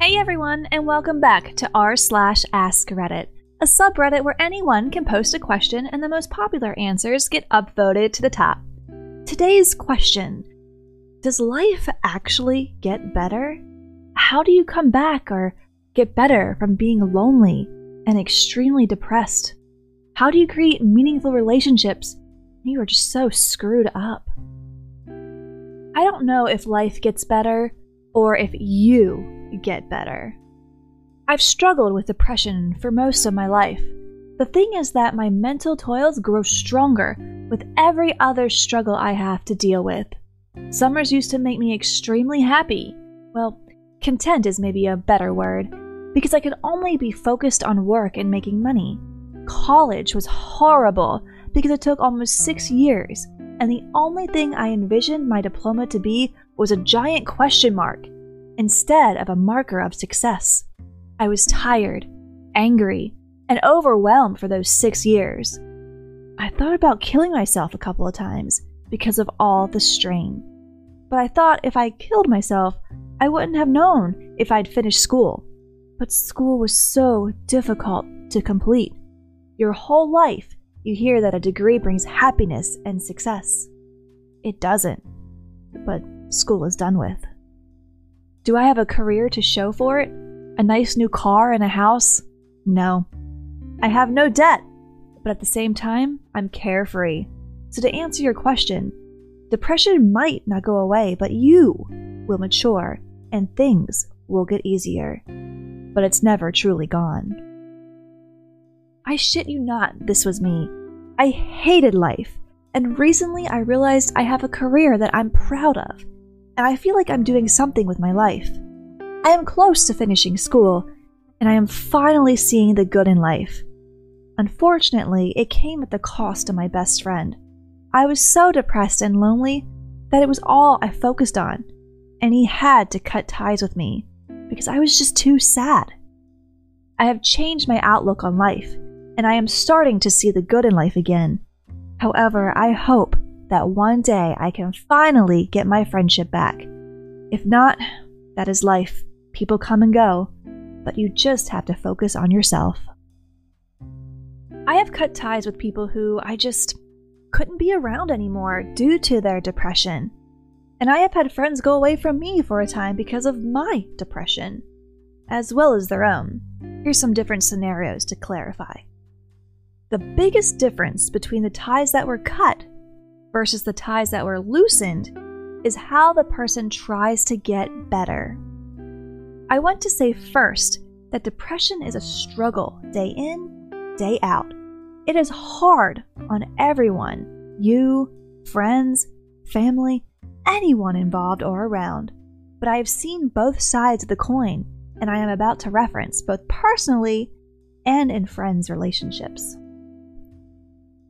Hey everyone, and welcome back to r slash Ask Reddit, a subreddit where anyone can post a question and the most popular answers get upvoted to the top. Today's question Does life actually get better? How do you come back or get better from being lonely and extremely depressed? How do you create meaningful relationships when you are just so screwed up? I don't know if life gets better or if you get better. I've struggled with depression for most of my life. The thing is that my mental toils grow stronger with every other struggle I have to deal with. Summers used to make me extremely happy. Well, content is maybe a better word, because I could only be focused on work and making money. College was horrible because it took almost six years, and the only thing I envisioned my diploma to be was a giant question mark instead of a marker of success. I was tired, angry, and overwhelmed for those six years. I thought about killing myself a couple of times because of all the strain. But I thought if I killed myself, I wouldn't have known if I'd finished school. But school was so difficult to complete. Your whole life, you hear that a degree brings happiness and success. It doesn't. But school is done with. Do I have a career to show for it? A nice new car and a house? No. I have no debt, but at the same time, I'm carefree. So, to answer your question, depression might not go away, but you will mature and things will get easier. But it's never truly gone. I shit you not, this was me. I hated life, and recently I realized I have a career that I'm proud of, and I feel like I'm doing something with my life. I am close to finishing school, and I am finally seeing the good in life. Unfortunately, it came at the cost of my best friend. I was so depressed and lonely that it was all I focused on, and he had to cut ties with me because I was just too sad. I have changed my outlook on life, and I am starting to see the good in life again. However, I hope that one day I can finally get my friendship back. If not, that is life. People come and go, but you just have to focus on yourself. I have cut ties with people who I just couldn't be around anymore due to their depression. And I have had friends go away from me for a time because of my depression, as well as their own. Here's some different scenarios to clarify. The biggest difference between the ties that were cut versus the ties that were loosened is how the person tries to get better. I want to say first that depression is a struggle day in, day out. It is hard on everyone you, friends, family, anyone involved or around. But I have seen both sides of the coin, and I am about to reference both personally and in friends' relationships.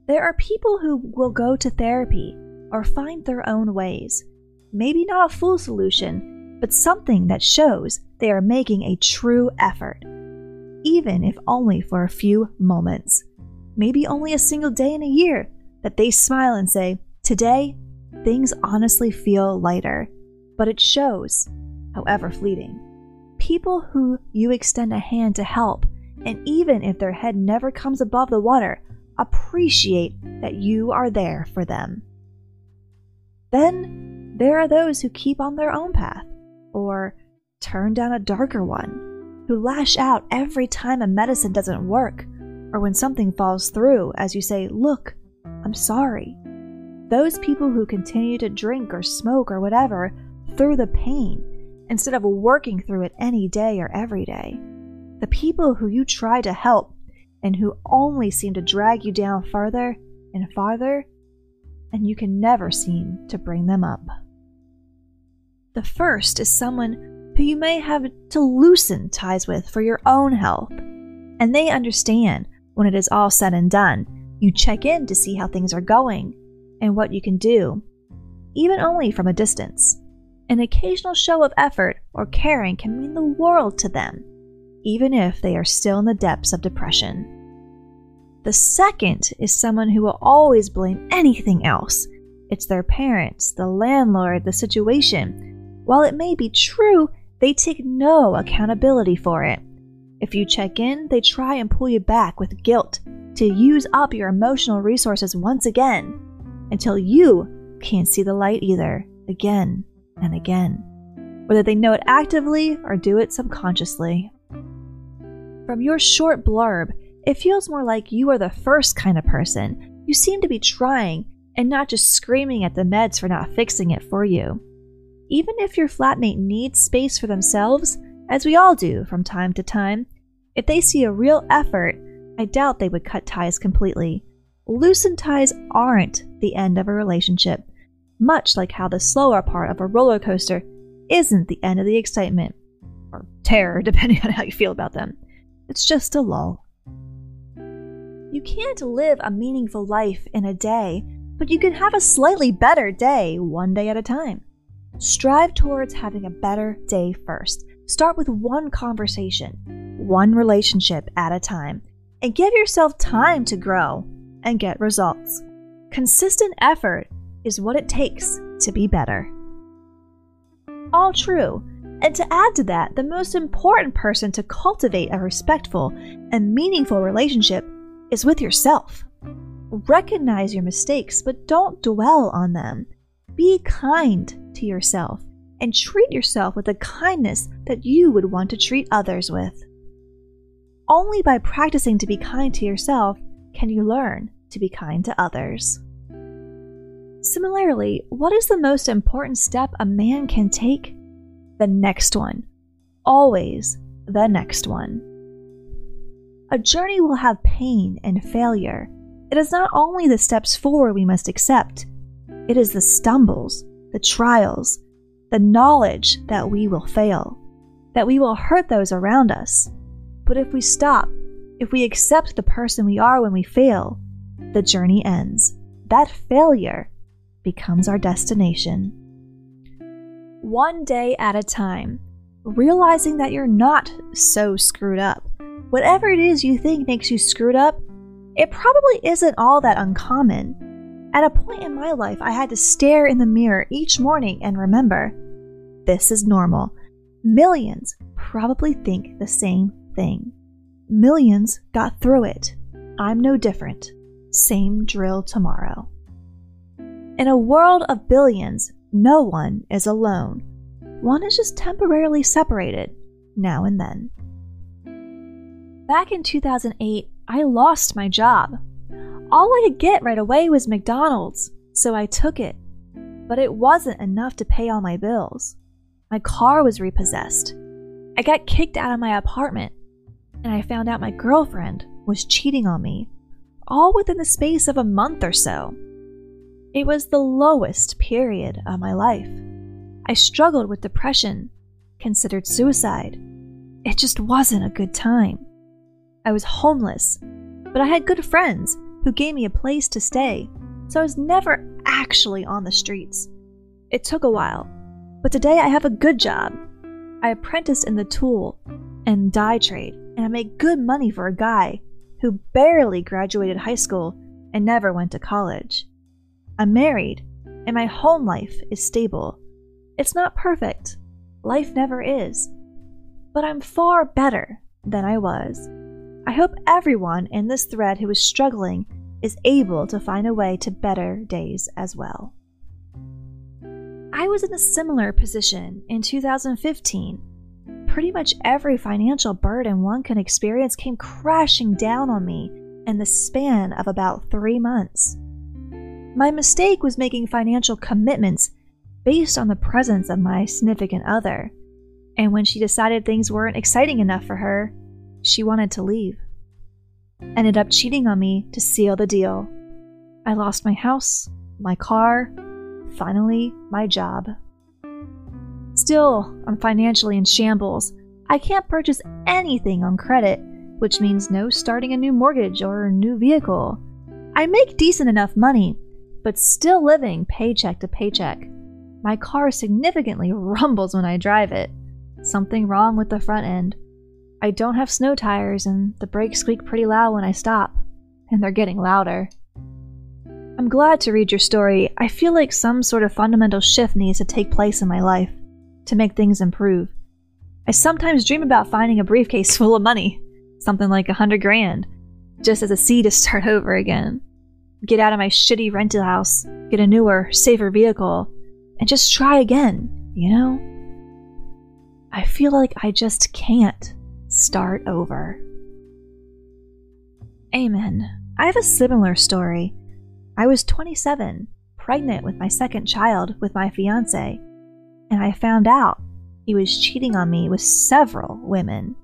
There are people who will go to therapy or find their own ways. Maybe not a full solution, but something that shows they are making a true effort, even if only for a few moments. Maybe only a single day in a year that they smile and say, Today, things honestly feel lighter, but it shows, however fleeting. People who you extend a hand to help, and even if their head never comes above the water, appreciate that you are there for them. Then there are those who keep on their own path, or turn down a darker one, who lash out every time a medicine doesn't work, or when something falls through as you say, Look, I'm sorry. Those people who continue to drink or smoke or whatever through the pain instead of working through it any day or every day. The people who you try to help and who only seem to drag you down farther and farther, and you can never seem to bring them up. The first is someone who you may have to loosen ties with for your own health, and they understand when it is all said and done. You check in to see how things are going and what you can do, even only from a distance. An occasional show of effort or caring can mean the world to them even if they are still in the depths of depression. The second is someone who will always blame anything else. It's their parents, the landlord, the situation. While it may be true, They take no accountability for it. If you check in, they try and pull you back with guilt to use up your emotional resources once again until you can't see the light either, again and again, whether they know it actively or do it subconsciously. From your short blurb, it feels more like you are the first kind of person. You seem to be trying and not just screaming at the meds for not fixing it for you. Even if your flatmate needs space for themselves, as we all do from time to time, if they see a real effort, I doubt they would cut ties completely. Loosened ties aren't the end of a relationship, much like how the slower part of a roller coaster isn't the end of the excitement, or terror, depending on how you feel about them. It's just a lull. You can't live a meaningful life in a day, but you can have a slightly better day one day at a time. Strive towards having a better day first. Start with one conversation, one relationship at a time, and give yourself time to grow and get results. Consistent effort is what it takes to be better. All true. And to add to that, the most important person to cultivate a respectful and meaningful relationship is with yourself. Recognize your mistakes, but don't dwell on them. Be kind to yourself and treat yourself with the kindness that you would want to treat others with. Only by practicing to be kind to yourself can you learn to be kind to others. Similarly, what is the most important step a man can take? The next one. Always the next one. A journey will have pain and failure. It is not only the steps forward we must accept, it is the stumbles, the trials, the knowledge that we will fail, that we will hurt those around us. But if we stop, if we accept the person we are when we fail, the journey ends. That failure becomes our destination. One day at a time, realizing that you're not so screwed up. Whatever it is you think makes you screwed up, it probably isn't all that uncommon. At a point in my life, I had to stare in the mirror each morning and remember this is normal. Millions probably think the same thing. Millions got through it. I'm no different. Same drill tomorrow. In a world of billions, no one is alone. One is just temporarily separated now and then. Back in 2008, I lost my job. All I could get right away was McDonald's, so I took it. But it wasn't enough to pay all my bills. My car was repossessed. I got kicked out of my apartment, and I found out my girlfriend was cheating on me, all within the space of a month or so. It was the lowest period of my life. I struggled with depression, considered suicide. It just wasn't a good time. I was homeless, but I had good friends who gave me a place to stay, so I was never actually on the streets. It took a while, but today I have a good job. I apprenticed in the tool and die trade, and I make good money for a guy who barely graduated high school and never went to college. I'm married, and my home life is stable. It's not perfect, life never is, but I'm far better than I was. I hope everyone in this thread who is struggling is able to find a way to better days as well. I was in a similar position in 2015. Pretty much every financial burden one can experience came crashing down on me in the span of about three months. My mistake was making financial commitments based on the presence of my significant other, and when she decided things weren't exciting enough for her, she wanted to leave. Ended up cheating on me to seal the deal. I lost my house, my car, finally, my job. Still, I'm financially in shambles. I can't purchase anything on credit, which means no starting a new mortgage or a new vehicle. I make decent enough money, but still living paycheck to paycheck. My car significantly rumbles when I drive it. Something wrong with the front end. I don't have snow tires, and the brakes squeak pretty loud when I stop, and they're getting louder. I'm glad to read your story. I feel like some sort of fundamental shift needs to take place in my life to make things improve. I sometimes dream about finding a briefcase full of money, something like a hundred grand, just as a seed to start over again. Get out of my shitty rental house, get a newer, safer vehicle, and just try again, you know? I feel like I just can't start over. Amen. I have a similar story. I was 27, pregnant with my second child with my fiance, and I found out he was cheating on me with several women.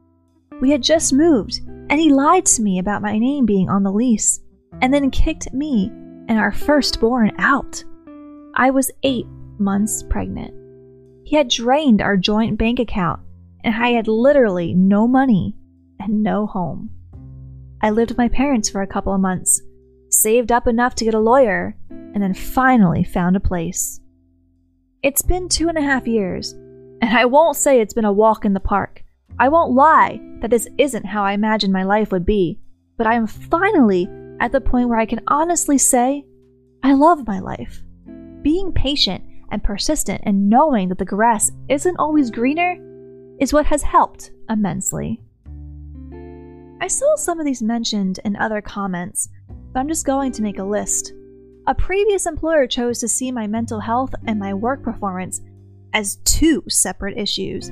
We had just moved, and he lied to me about my name being on the lease, and then kicked me and our firstborn out. I was eight months pregnant. He had drained our joint bank account, and I had literally no money and no home. I lived with my parents for a couple of months, saved up enough to get a lawyer, and then finally found a place. It's been two and a half years, and I won't say it's been a walk in the park. I won't lie that this isn't how I imagined my life would be, but I am finally at the point where I can honestly say, I love my life. Being patient and persistent and knowing that the grass isn't always greener is what has helped immensely. I saw some of these mentioned in other comments, but I'm just going to make a list. A previous employer chose to see my mental health and my work performance as two separate issues,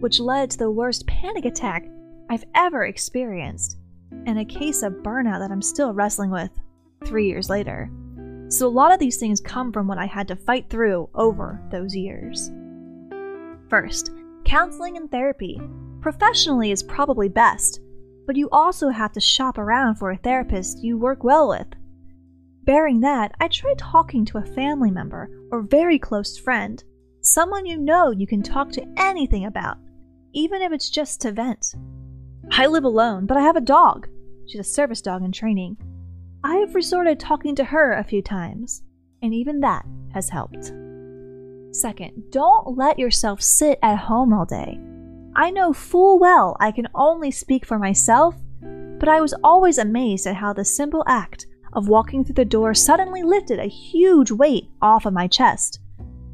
which led to the worst panic attack I've ever experienced, and a case of burnout that I'm still wrestling with three years later. So, a lot of these things come from what I had to fight through over those years. First, counseling and therapy. Professionally is probably best, but you also have to shop around for a therapist you work well with. Bearing that, I tried talking to a family member or very close friend Someone you know you can talk to anything about, even if it's just to vent. I live alone, but I have a dog. She's a service dog in training. I have resorted talking to her a few times, and even that has helped. Second, don't let yourself sit at home all day. I know full well I can only speak for myself, but I was always amazed at how the simple act of walking through the door suddenly lifted a huge weight off of my chest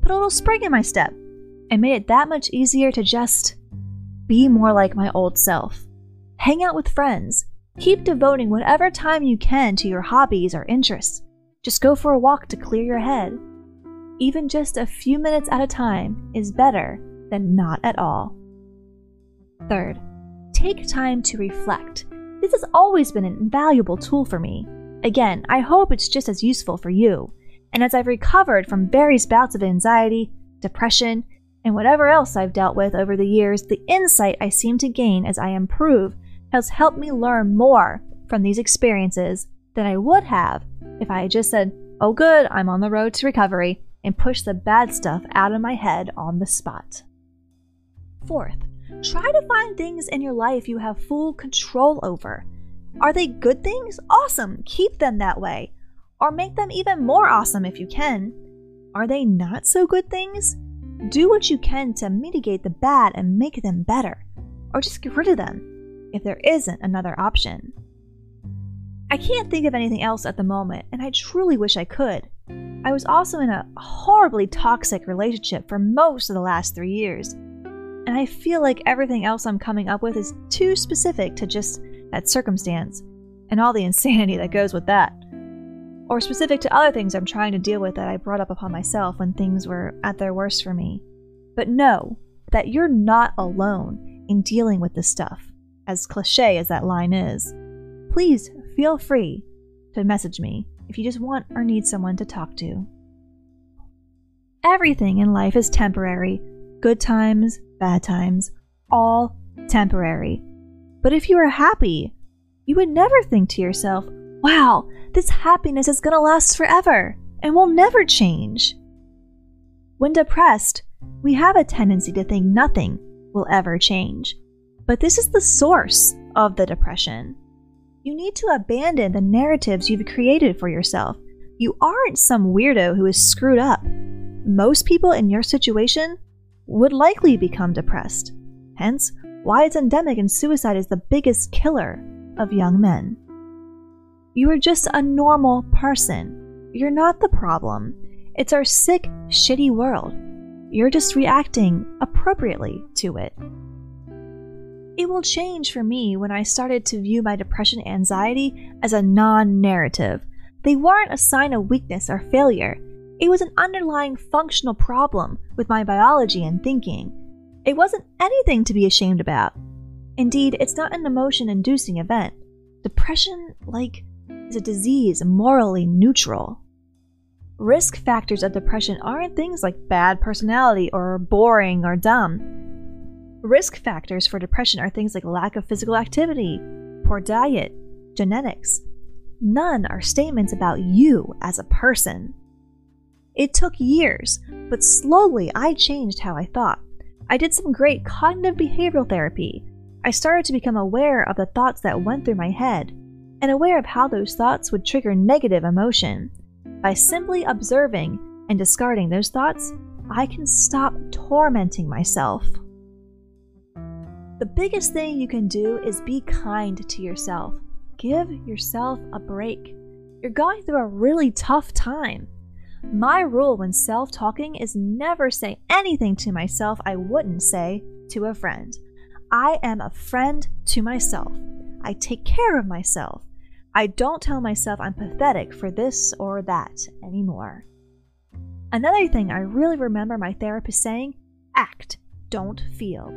put a little spring in my step and made it that much easier to just be more like my old self. Hang out with friends. Keep devoting whatever time you can to your hobbies or interests. Just go for a walk to clear your head. Even just a few minutes at a time is better than not at all. Third, take time to reflect. This has always been an invaluable tool for me. Again, I hope it's just as useful for you. And as I've recovered from various bouts of anxiety, depression, and whatever else I've dealt with over the years, the insight I seem to gain as I improve has helped me learn more from these experiences than I would have if I had just said, Oh, good, I'm on the road to recovery, and pushed the bad stuff out of my head on the spot. Fourth, try to find things in your life you have full control over. Are they good things? Awesome, keep them that way or make them even more awesome if you can. Are they not so good things? Do what you can to mitigate the bad and make them better, or just get rid of them if there isn't another option. I can't think of anything else at the moment, and I truly wish I could. I was also in a horribly toxic relationship for most of the last three years, and I feel like everything else I'm coming up with is too specific to just that circumstance and all the insanity that goes with that or specific to other things I'm trying to deal with that I brought up upon myself when things were at their worst for me. But know that you're not alone in dealing with this stuff, as cliche as that line is. Please feel free to message me if you just want or need someone to talk to. Everything in life is temporary good times, bad times, all temporary. But if you are happy, you would never think to yourself, wow, this happiness is gonna last forever and will never change. When depressed, we have a tendency to think nothing will ever change. But this is the source of the depression. You need to abandon the narratives you've created for yourself. You aren't some weirdo who is screwed up. Most people in your situation would likely become depressed. Hence, why it's endemic and suicide is the biggest killer of young men. You are just a normal person. You're not the problem. It's our sick, shitty world. You're just reacting appropriately to it. It will change for me when I started to view my depression and anxiety as a non narrative. They weren't a sign of weakness or failure. It was an underlying functional problem with my biology and thinking. It wasn't anything to be ashamed about. Indeed, it's not an emotion inducing event. Depression, like, is a disease morally neutral. Risk factors of depression aren't things like bad personality or boring or dumb. Risk factors for depression are things like lack of physical activity, poor diet, genetics. None are statements about you as a person. It took years, but slowly I changed how I thought. I did some great cognitive behavioral therapy. I started to become aware of the thoughts that went through my head and aware of how those thoughts would trigger negative emotion. By simply observing and discarding those thoughts, I can stop tormenting myself. The biggest thing you can do is be kind to yourself. Give yourself a break. You're going through a really tough time. My rule when self talking is never say anything to myself I wouldn't say to a friend. I am a friend to myself. I take care of myself. I don't tell myself I'm pathetic for this or that anymore. Another thing I really remember my therapist saying act, don't feel.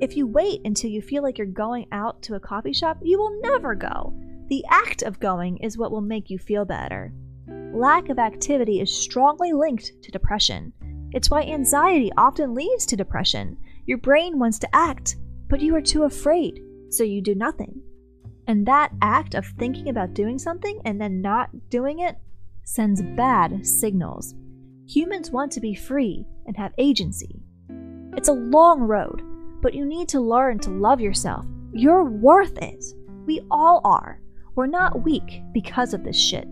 If you wait until you feel like you're going out to a coffee shop, you will never go. The act of going is what will make you feel better. Lack of activity is strongly linked to depression. It's why anxiety often leads to depression. Your brain wants to act, but you are too afraid, so you do nothing. And that act of thinking about doing something and then not doing it sends bad signals. Humans want to be free and have agency. It's a long road, but you need to learn to love yourself. You're worth it. We all are. We're not weak because of this shit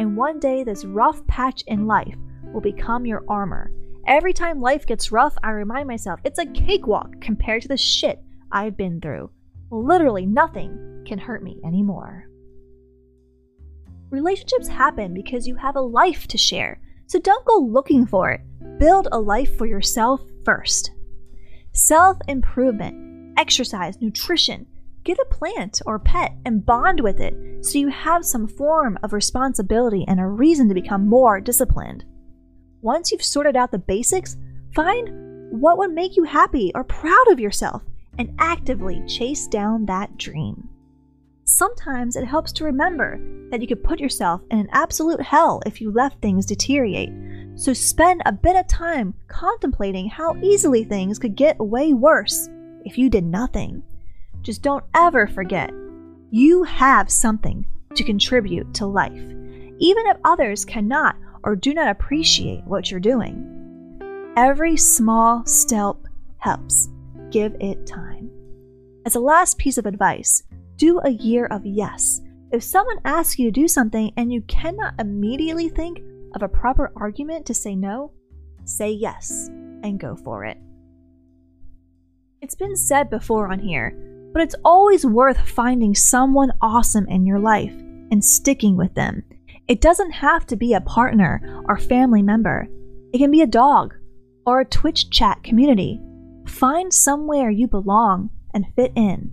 and one day this rough patch in life will become your armor. Every time life gets rough, I remind myself it's a cakewalk compared to the shit I've been through. Literally nothing can hurt me anymore. Relationships happen because you have a life to share, so don't go looking for it. Build a life for yourself first. Self improvement, exercise, nutrition, Get a plant or pet and bond with it so you have some form of responsibility and a reason to become more disciplined. Once you've sorted out the basics, find what would make you happy or proud of yourself and actively chase down that dream. Sometimes it helps to remember that you could put yourself in an absolute hell if you left things deteriorate. So spend a bit of time contemplating how easily things could get way worse if you did nothing. Just don't ever forget you have something to contribute to life, even if others cannot or do not appreciate what you're doing. Every small step helps. Give it time. As a last piece of advice, do a year of yes. If someone asks you to do something and you cannot immediately think of a proper argument to say no, say yes and go for it. It's been said before on here but it's always worth finding someone awesome in your life and sticking with them. It doesn't have to be a partner or family member, it can be a dog or a Twitch chat community. Find somewhere you belong and fit in,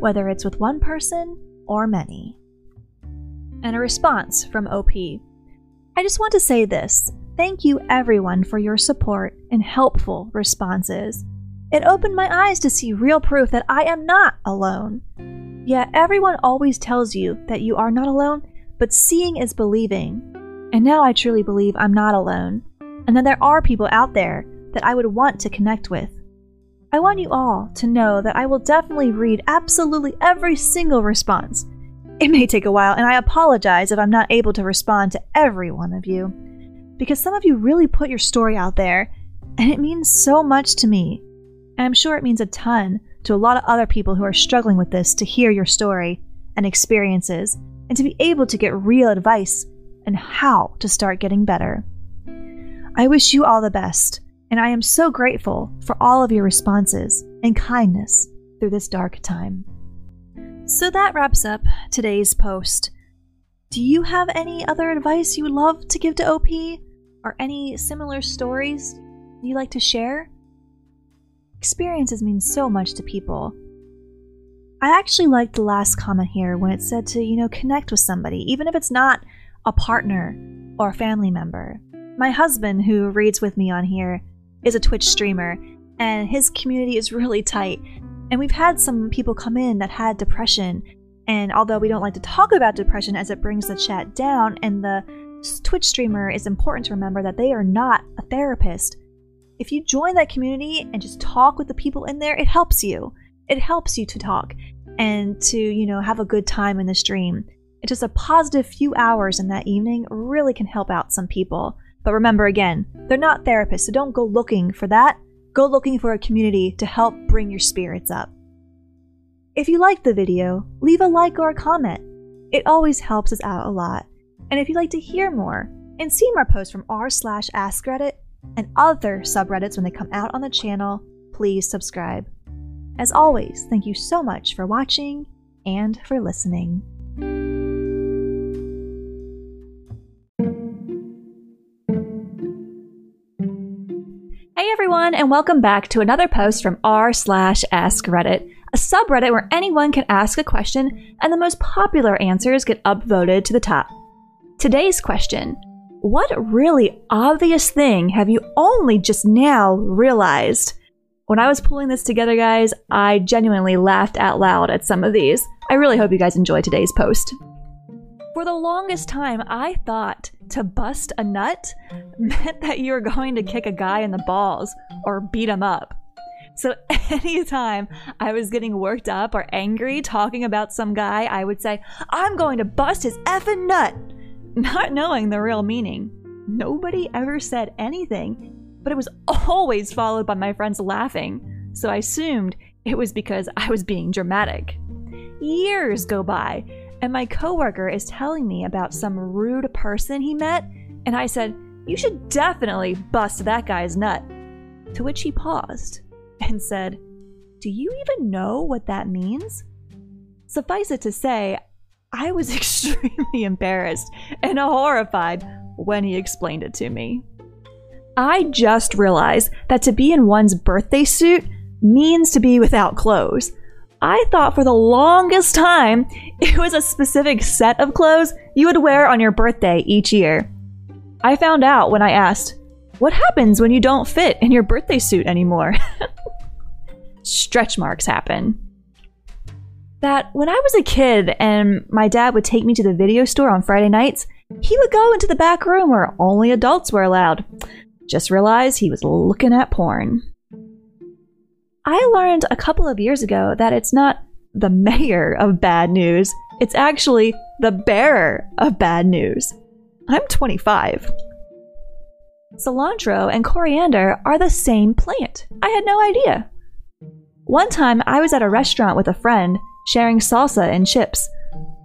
whether it's with one person or many. And a response from OP. I just want to say this. Thank you, everyone, for your support and helpful responses. It opened my eyes to see real proof that I am not alone. Yet everyone always tells you that you are not alone, but seeing is believing. And now I truly believe I'm not alone, and that there are people out there that I would want to connect with. I want you all to know that I will definitely read absolutely every single response. It may take a while, and I apologize if I'm not able to respond to every one of you, because some of you really put your story out there, and it means so much to me. And I'm sure it means a ton to a lot of other people who are struggling with this to hear your story and experiences and to be able to get real advice and how to start getting better. I wish you all the best, and I am so grateful for all of your responses and kindness through this dark time. So that wraps up today's post. Do you have any other advice you would love to give to OP? Or any similar stories you'd like to share? Experiences mean so much to people. I actually liked the last comment here when it said to, you know, connect with somebody, even if it's not a partner or a family member. My husband, who reads with me on here, is a Twitch streamer, and his community is really tight. And we've had some people come in that had depression, and although we don't like to talk about depression as it brings the chat down, and the Twitch streamer is important to remember that they are not a therapist. If you join that community and just talk with the people in there, it helps you it helps you to talk and to, you know, have a good time in the stream. It's just a positive few hours in that evening really can help out some people. But remember again, they're not therapists, so don't go looking for that. Go looking for a community to help bring your spirits up. If you liked the video, leave a like or a comment. It always helps us out a lot. And if you'd like to hear more and see more posts from r slash askreddit and other subreddits when they come out on the channel, please subscribe. As always, thank you so much for watching and for listening. And welcome back to another post from r slash ask Reddit, a subreddit where anyone can ask a question and the most popular answers get upvoted to the top. Today's question What really obvious thing have you only just now realized? When I was pulling this together, guys, I genuinely laughed out loud at some of these. I really hope you guys enjoy today's post. For the longest time, I thought to bust a nut meant that you were going to kick a guy in the balls or beat him up. So anytime I was getting worked up or angry talking about some guy, I would say, I'm going to bust his effing nut, not knowing the real meaning. Nobody ever said anything but it was always followed by my friends laughing, so I assumed it was because I was being dramatic. Years go by, and my coworker is telling me about some rude person he met, and I said, You should definitely bust that guy's nut. To which he paused and said, Do you even know what that means? Suffice it to say, I was extremely embarrassed and horrified when he explained it to me. I just realized that to be in one's birthday suit means to be without clothes. I thought for the longest time it was a specific set of clothes you would wear on your birthday each year. I found out when I asked, What happens when you don't fit in your birthday suit anymore? Stretch marks happen. That when I was a kid and my dad would take me to the video store on Friday nights, he would go into the back room where only adults were allowed. Just realized he was looking at porn. I learned a couple of years ago that it's not the mayor of bad news, it's actually the bearer of bad news. I'm 25. Cilantro and coriander are the same plant. I had no idea. One time I was at a restaurant with a friend sharing salsa and chips.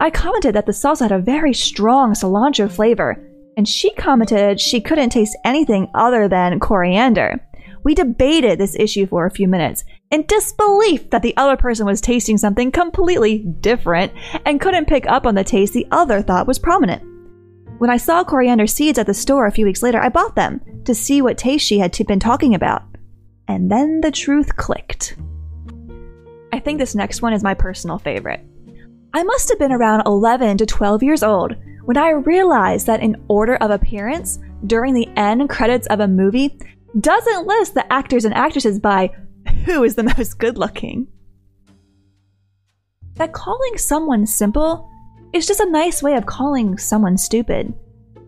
I commented that the salsa had a very strong cilantro flavor and she commented she couldn't taste anything other than coriander. We debated this issue for a few minutes in disbelief that the other person was tasting something completely different and couldn't pick up on the taste the other thought was prominent. When I saw coriander seeds at the store a few weeks later, I bought them to see what taste she had been talking about. And then the truth clicked. I think this next one is my personal favorite. I must have been around 11 to 12 years old when I realized that in order of appearance during the end credits of a movie doesn't list the actors and actresses by who is the most good looking. That calling someone simple is just a nice way of calling someone stupid.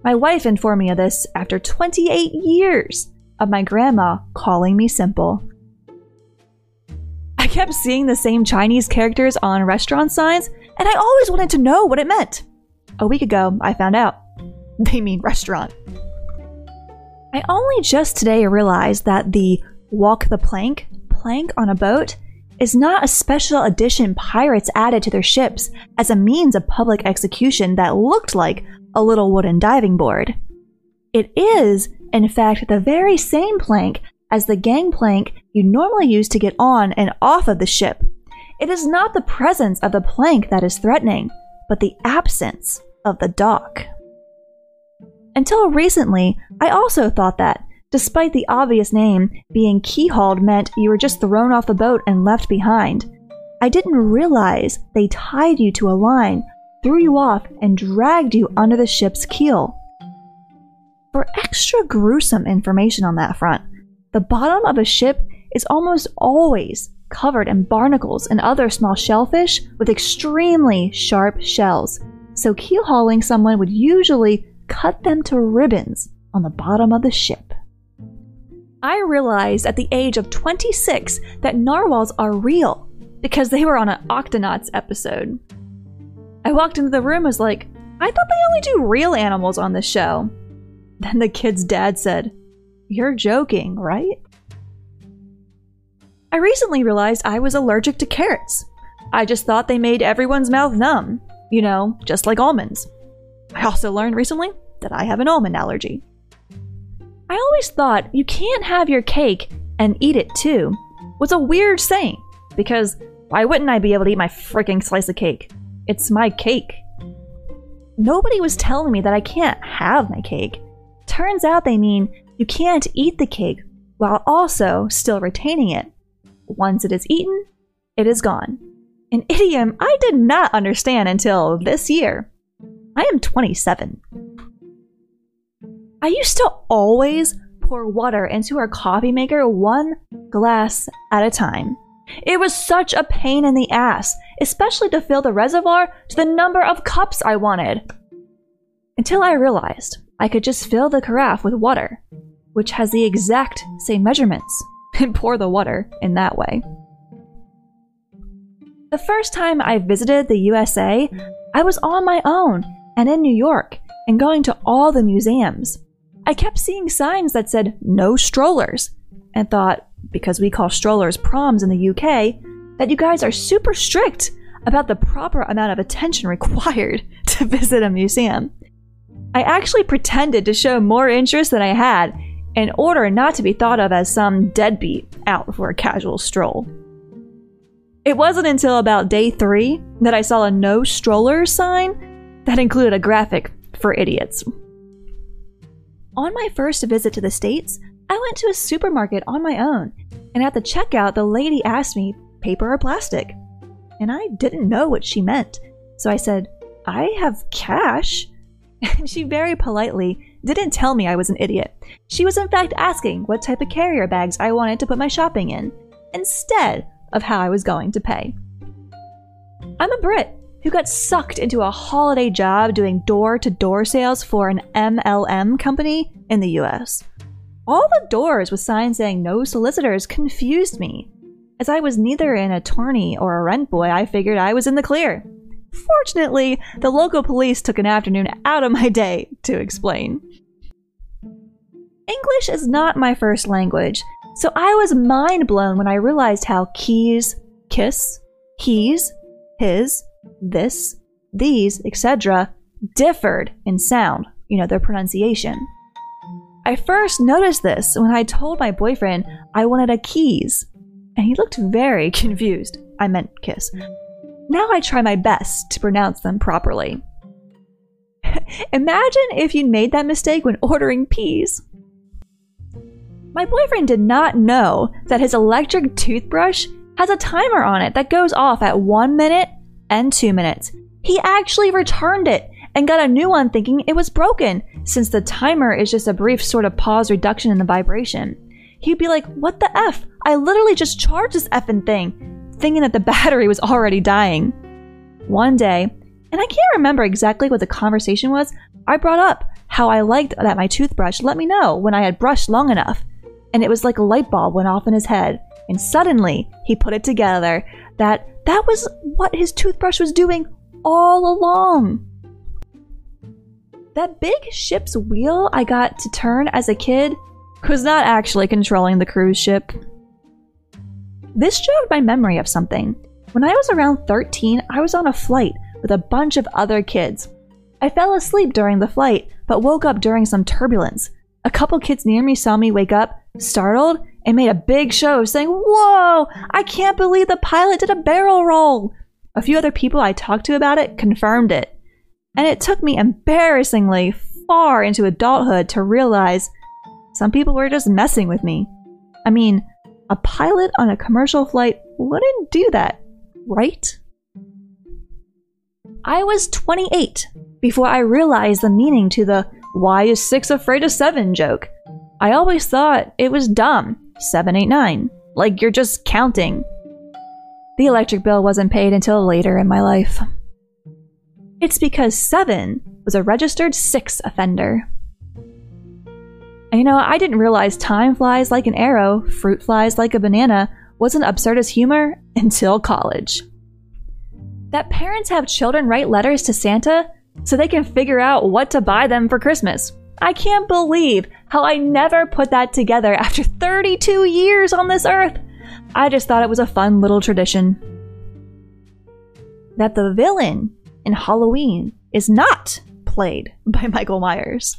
My wife informed me of this after 28 years of my grandma calling me simple. I kept seeing the same Chinese characters on restaurant signs, and I always wanted to know what it meant. A week ago, I found out. They mean restaurant. I only just today realized that the walk the plank, plank on a boat, is not a special edition pirates added to their ships as a means of public execution that looked like a little wooden diving board. It is, in fact, the very same plank as the gangplank you normally use to get on and off of the ship. It is not the presence of the plank that is threatening, but the absence of the dock. Until recently, I also thought that, despite the obvious name, being keelhauled meant you were just thrown off the boat and left behind. I didn't realize they tied you to a line, threw you off, and dragged you under the ship's keel. For extra gruesome information on that front, the bottom of a ship is almost always covered in barnacles and other small shellfish with extremely sharp shells, so keel hauling someone would usually cut them to ribbons on the bottom of the ship. I realized at the age of 26 that narwhals are real because they were on an Octonauts episode. I walked into the room was like, I thought they only do real animals on this show. Then the kid's dad said, You're joking, right? I recently realized I was allergic to carrots. I just thought they made everyone's mouth numb, you know, just like almonds. I also learned recently that I have an almond allergy. I always thought you can't have your cake and eat it too was a weird saying because why wouldn't I be able to eat my freaking slice of cake? It's my cake. Nobody was telling me that I can't have my cake. Turns out they mean you can't eat the cake while also still retaining it. Once it is eaten, it is gone. An idiom I did not understand until this year. I am 27. I used to always pour water into our coffee maker one glass at a time. It was such a pain in the ass, especially to fill the reservoir to the number of cups I wanted. Until I realized I could just fill the carafe with water, which has the exact same measurements, and pour the water in that way. The first time I visited the USA, I was on my own and in New York and going to all the museums. I kept seeing signs that said no strollers and thought, because we call strollers proms in the UK, that you guys are super strict about the proper amount of attention required to visit a museum. I actually pretended to show more interest than I had in order not to be thought of as some deadbeat out for a casual stroll. It wasn't until about day three that I saw a no strollers sign that included a graphic for idiots. On my first visit to the States, I went to a supermarket on my own, and at the checkout, the lady asked me paper or plastic. And I didn't know what she meant, so I said, I have cash. And she very politely didn't tell me I was an idiot. She was in fact asking what type of carrier bags I wanted to put my shopping in, instead of how I was going to pay. I'm a Brit who got sucked into a holiday job doing door to door sales for an MLM company in the US. All the doors with signs saying no solicitors confused me. As I was neither an attorney or a rent boy, I figured I was in the clear. Fortunately, the local police took an afternoon out of my day to explain. English is not my first language, so I was mind blown when I realized how keys, kiss, he's, his, this, these, etc., differed in sound, you know, their pronunciation. I first noticed this when I told my boyfriend I wanted a keys, and he looked very confused. I meant kiss. Now I try my best to pronounce them properly. Imagine if you made that mistake when ordering peas. My boyfriend did not know that his electric toothbrush has a timer on it that goes off at 1 minute and 2 minutes. He actually returned it and got a new one thinking it was broken, since the timer is just a brief sort of pause reduction in the vibration. He'd be like, What the F? I literally just charged this effing thing thinking that the battery was already dying. One day, and I can't remember exactly what the conversation was, I brought up how I liked that my toothbrush let me know when I had brushed long enough. And it was like a light bulb went off in his head. And suddenly, he put it together that that was what his toothbrush was doing all along. That big ship's wheel I got to turn as a kid was not actually controlling the cruise ship. This jogged my memory of something. When I was around 13, I was on a flight with a bunch of other kids. I fell asleep during the flight, but woke up during some turbulence. A couple kids near me saw me wake up, startled, and made a big show saying, Whoa, I can't believe the pilot did a barrel roll. A few other people I talked to about it confirmed it. And it took me embarrassingly far into adulthood to realize some people were just messing with me. I mean, a pilot on a commercial flight wouldn't do that. right? I was 28 before I realized the meaning to the why is 6 afraid of 7 joke. I always thought it was dumb. 789. Like you're just counting. The electric bill wasn't paid until later in my life. It's because 7 was a registered 6 offender. And you know, I didn't realize time flies like an arrow, fruit flies like a banana wasn't absurd as humor until college. That parents have children write letters to Santa so they can figure out what to buy them for Christmas. I can't believe how I never put that together after 32 years on this earth. I just thought it was a fun little tradition. That the villain in Halloween is not played by Michael Myers.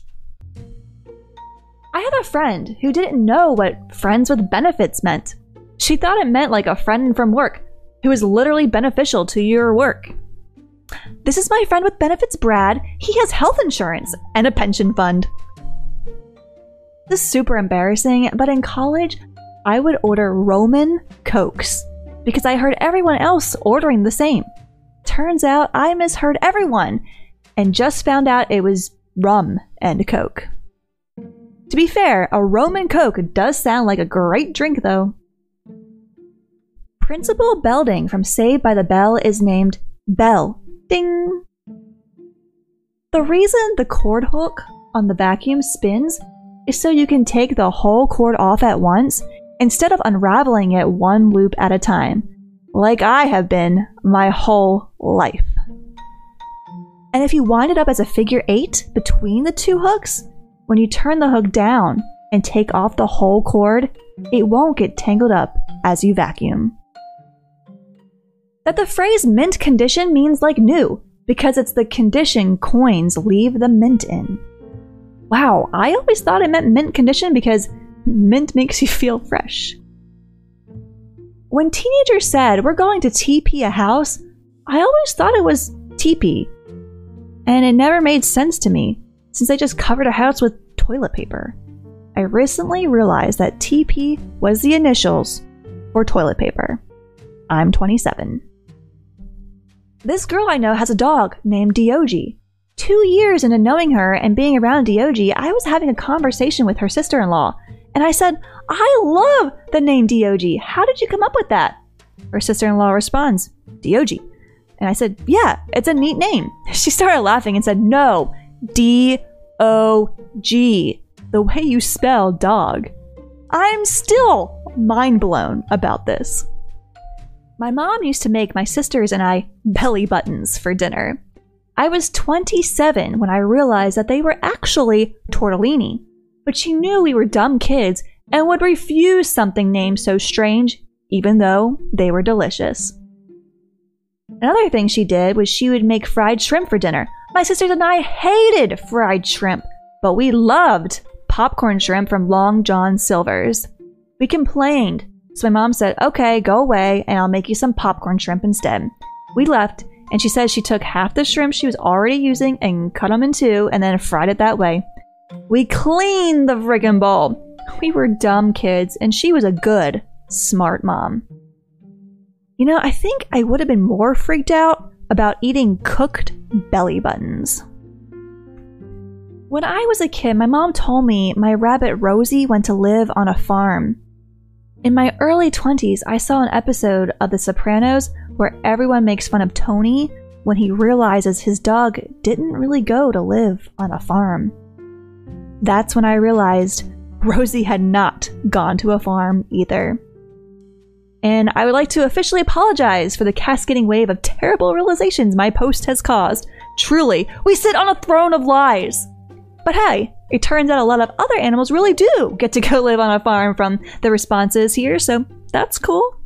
I have a friend who didn't know what friends with benefits meant. She thought it meant like a friend from work who is literally beneficial to your work. This is my friend with benefits, Brad. He has health insurance and a pension fund. This is super embarrassing, but in college, I would order Roman Cokes because I heard everyone else ordering the same. Turns out I misheard everyone and just found out it was rum and Coke. To be fair, a Roman Coke does sound like a great drink, though. Principal Belding from Saved by the Bell is named Bell. Ding! The reason the cord hook on the vacuum spins is so you can take the whole cord off at once instead of unraveling it one loop at a time, like I have been my whole life. And if you wind it up as a figure eight between the two hooks, when you turn the hook down and take off the whole cord, it won't get tangled up as you vacuum. That the phrase mint condition means like new, because it's the condition coins leave the mint in. Wow, I always thought it meant mint condition because mint makes you feel fresh. When teenagers said, We're going to TP a house, I always thought it was TP. And it never made sense to me since they just covered a house with toilet paper. I recently realized that TP was the initials for toilet paper. I'm 27. This girl I know has a dog named Diogi. Two years into knowing her and being around Diogi, I was having a conversation with her sister in law, and I said, I love the name Diogi. How did you come up with that? Her sister in law responds, Diogi. And I said, Yeah, it's a neat name. She started laughing and said, No, D O G, the way you spell dog. I'm still mind blown about this. My mom used to make my sisters and I belly buttons for dinner. I was 27 when I realized that they were actually tortellini, but she knew we were dumb kids and would refuse something named so strange, even though they were delicious. Another thing she did was she would make fried shrimp for dinner. My sisters and I hated fried shrimp, but we loved popcorn shrimp from Long John Silver's. We complained, so my mom said, Okay, go away, and I'll make you some popcorn shrimp instead. We left, and she said she took half the shrimp she was already using and cut them in two and then fried it that way. We cleaned the friggin' bowl. We were dumb kids, and she was a good, smart mom. You know, I think I would have been more freaked out about eating cooked belly buttons. When I was a kid, my mom told me my rabbit Rosie went to live on a farm. In my early 20s, I saw an episode of The Sopranos where everyone makes fun of Tony when he realizes his dog didn't really go to live on a farm. That's when I realized Rosie had not gone to a farm either. And I would like to officially apologize for the cascading wave of terrible realizations my post has caused. Truly, we sit on a throne of lies. But hey, it turns out a lot of other animals really do get to go live on a farm from the responses here, so that's cool.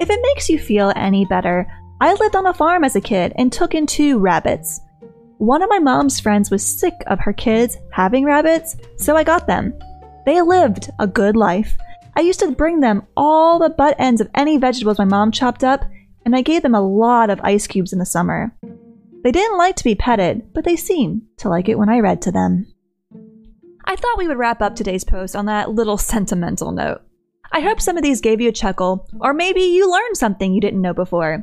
If it makes you feel any better, I lived on a farm as a kid and took in two rabbits. One of my mom's friends was sick of her kids having rabbits, so I got them. They lived a good life I used to bring them all the butt ends of any vegetables my mom chopped up, and I gave them a lot of ice cubes in the summer. They didn't like to be petted, but they seemed to like it when I read to them. I thought we would wrap up today's post on that little sentimental note. I hope some of these gave you a chuckle, or maybe you learned something you didn't know before.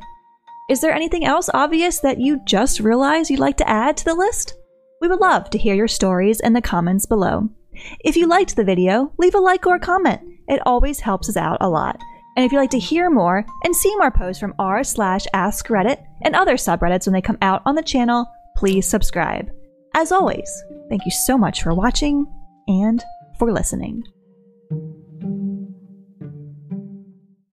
Is there anything else obvious that you just realized you'd like to add to the list? We would love to hear your stories in the comments below. If you liked the video, leave a like or a comment. It always helps us out a lot. And if you'd like to hear more and see more posts from r slash ask and other subreddits when they come out on the channel, please subscribe. As always, thank you so much for watching and for listening.